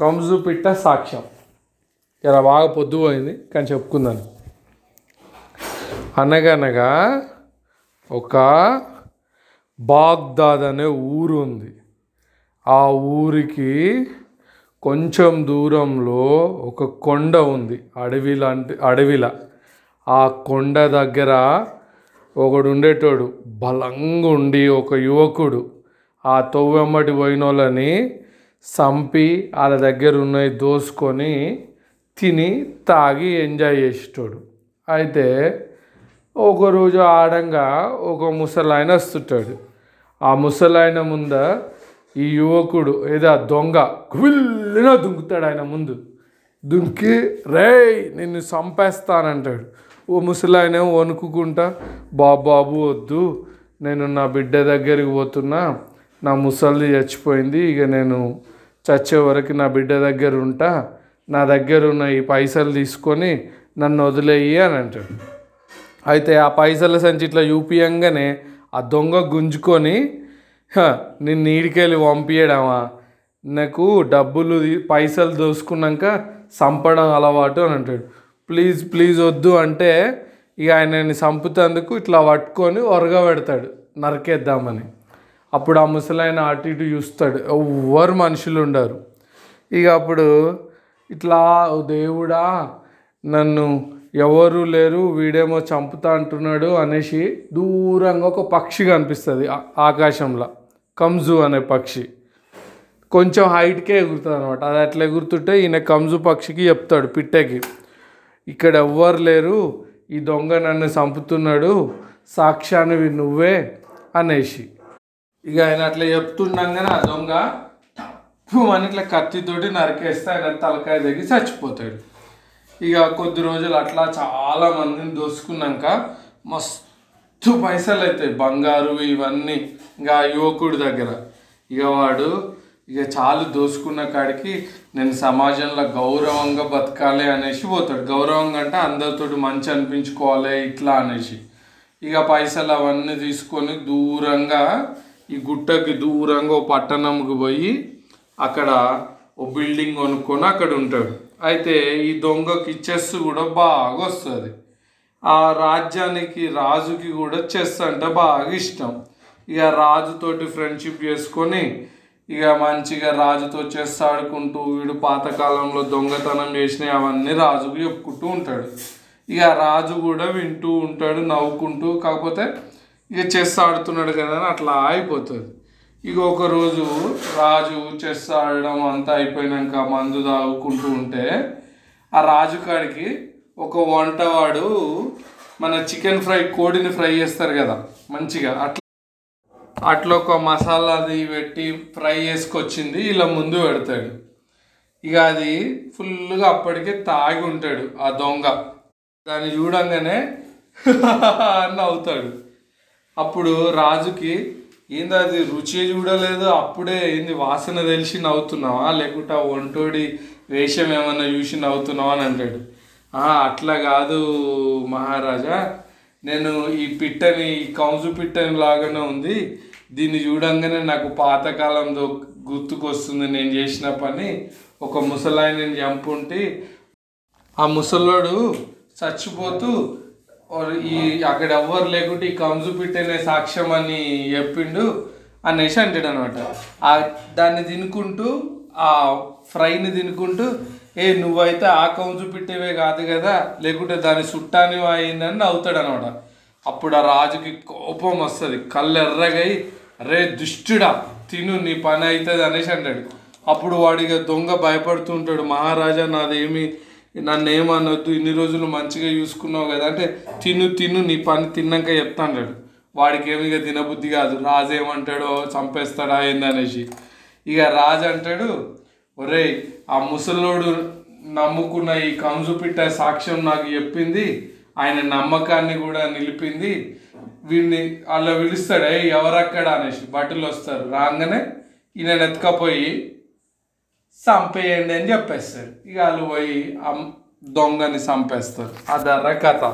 కంజు పిట్ట సాక్ష్యం. ఇలా బాగా పొద్దు పోయింది కానీ చెప్పుకుందాను. అనగనగా ఒక బాగ్దాద్ అనే ఊరు ఉంది. ఆ ఊరికి కొంచెం దూరంలో ఒక కొండ ఉంది అడవి లాంటి అడవిలా. ఆ కొండ దగ్గర ఒకడు ఉండేటోడు బలంగా ఉండి ఒక యువకుడు. ఆ తొవ్వెమ్మటి పోయిన వాళ్ళని చంపి వాళ్ళ దగ్గర ఉన్నవి దోసుకొని తిని తాగి ఎంజాయ్ చేసేటోడు. అయితే ఒకరోజు ఆడంగా ఒక ముసలాయన వస్తుంటాడు. ఆ ముసలాయన ముంద ఈ యువకుడు ఏదో దొంగ కువిల్లిన దుంకుతాడు ఆయన ముందు. దుంకి రేయ్ నిన్ను చంపేస్తానంటాడు. ఓ ముసలాయన వణుకుకుంటా బాబు బాబు వద్దు నేను నా బిడ్డ దగ్గరికి పోతున్నా నా ముసలిది చచ్చిపోయింది. ఇక నేను చచ్చే వరకు నా బిడ్డ దగ్గర ఉంటా. నా దగ్గర ఉన్న ఈ పైసలు తీసుకొని నన్ను వదిలేయి అని అంటాడు. అయితే ఆ పైసల సంచి ఇట్లా యూపీయంగానే ఆ దొంగ గుంజుకొని నేను నిన్ను ఈడికెళ్ళి పంపించడమా నాకు డబ్బులు పైసలు దోసుకున్నాక చంపడం అలవాటు అని అంటాడు. ప్లీజ్ ప్లీజ్ వద్దు అంటే ఇక ఆయనని చంపుతందుకు ఇట్లా పట్టుకొని ఒరగబెడతాడు. నరికేద్దామని. అప్పుడు ఆ ముసలాయన అటు ఇటు చూస్తాడు. ఎవ్వరు మనుషులు ఉండరు. ఇక అప్పుడు ఇట్లా దేవుడా నన్ను ఎవరు లేరు వీడేమో చంపుతా అంటున్నాడు అనేసి దూరంగా ఒక పక్షి కనిపిస్తుంది ఆకాశంలో. కంజు అనే పక్షి. కొంచెం హైట్కే ఎగురుతుంది అనమాట అది అట్లా ఎగురుతుంటే ఈయన కంజు పక్షికి చెప్తాడు పిట్టకి. ఇక్కడ ఎవ్వరు లేరు ఈ దొంగ నన్ను చంపుతున్నాడు సాక్ష్యానివి నువ్వే అనేసి. ఇక ఆయన అట్లా చెప్తుండగానే ఆ దొంగ మన ఇట్లా కత్తితోటి నరికేస్తే ఆయన తలకాయ దగ్గర చచ్చిపోతాడు. ఇక కొద్ది రోజులు అట్లా చాలా మందిని దోసుకున్నాక మస్తు పైసలు అవుతాయి బంగారు ఇవన్నీ. ఇంకా యువకుడి దగ్గర. ఇక వాడు ఇక చాలు దోసుకున్న కాడికి నేను సమాజంలో గౌరవంగా బతకాలి అనేసి పోతాడు. గౌరవంగా అంటే అందరితోటి మంచి అనిపించుకోవాలి ఇట్లా అనేసి. ఇక పైసలు అవన్నీ తీసుకొని దూరంగా ఈ గుట్టకి దూరంగా ఓ పట్టణంకి పోయి అక్కడ ఓ బిల్డింగ్ కొనుక్కొని అక్కడ ఉంటాడు. అయితే ఈ దొంగకి చెస్ కూడా బాగా వస్తుంది. ఆ రాజ్యానికి రాజుకి కూడా చెస్ అంటే బాగా ఇష్టం. ఇక రాజుతోటి ఫ్రెండ్షిప్ చేసుకొని ఇక మంచిగా రాజుతో చెస్ ఆడుకుంటూ వీడు పాతకాలంలో దొంగతనం చేసినవి అవన్నీ రాజుకు చెప్పుకుంటూ ఉంటాడు. ఇక రాజు కూడా వింటూ ఉంటాడు నవ్వుకుంటూ. కాకపోతే ఇక చెస్ ఆడుతున్నాడు కదా అని అట్లా ఆగిపోతుంది. ఇక ఒకరోజు రాజు చెస్ ఆడడం అంతా అయిపోయినాక మందు తాగుకుంటూ ఉంటే ఆ రాజు కాడికి ఒక వంటవాడు మన చికెన్ ఫ్రై కోడిని ఫ్రై చేస్తారు కదా మంచిగా. అట్లా అట్లా ఒక మసాలా అది పెట్టి ఫ్రై చేసుకొచ్చింది ఇలా ముందు పెడతాడు. ఇక అది ఫుల్గా అప్పటికే తాగి ఉంటాడు ఆ దొంగ. దాన్ని చూడంగానే అని అవుతాడు అప్పుడు రాజుకి ఏంది అది రుచి చూడలేదు? అప్పుడే ఏంది వాసన తెలిసి నవ్వుతున్నావా? లేకుంటే ఆ ఒంటోడి వేషం ఏమన్నా చూసి నవ్వుతున్నావా? అని అంటాడు. "ఆ, అట్లా కాదు మహారాజా. నేను ఈ పిట్టని ఈ కౌంజు పిట్టని లాగానే ఉంది. దీన్ని చూడంగానే నాకు పాతకాలంలో గుర్తుకొస్తుంది. నేను చేసిన పని. ఒక ముసలాయనని చంపుంటే ఆ ముసలోడు చచ్చిపోతూ ఈ అక్కడ ఎవ్వరు లేకుంటే ఈ కంజు పిట్టనే సాక్ష్యం అని చెప్పిండు అనేసి అంటాడు అనమాట ఆ దాన్ని తినుకుంటూ ఆ ఫ్రైని తినుకుంటూ ఏ నువ్వైతే ఆ కంజు పిట్టేవే కాదు కదా లేకుంటే దాని చుట్టాని అయిందని అవుతాడు అనమాట అప్పుడు ఆ రాజుకి కోపం వస్తుంది కళ్ళు ఎర్రగై అరే దుష్టుడా తిను నీ పని అవుతుంది అనేసి అంటాడు. అప్పుడు వాడిగా దొంగ భయపడుతూ ఉంటాడు మహారాజా నాదేమి నన్ను ఏమనొద్దు ఇన్ని రోజులు మంచిగా చూసుకున్నావు కదా అంటే తిను తిను నీ పని తిన్నాక చెప్తాడు వాడికి ఏమి ఇక తినబుద్ధి కాదు. రాజు ఏమంటాడో చంపేస్తాడా ఏందనేసి. ఇక రాజు అంటాడు ఒరేయ్ ఆ ముసలోడు నమ్ముకున్న ఈ కంజు పిట్ట సాక్ష్యం నాకు చెప్పింది. ఆయన నమ్మకాన్ని కూడా నిలిపింది. వీడిని అలా పిలుస్తాడే ఎవరక్కడ? అనేసి బట్టలు వస్తారు. రాగానే ఈయన ఎత్తుకపోయి చంపేయండి అని చెప్పేస్తారు. ఇక వాళ్ళు పోయి ఆ దొంగని చంపేస్తారు. అదర్ర కథ.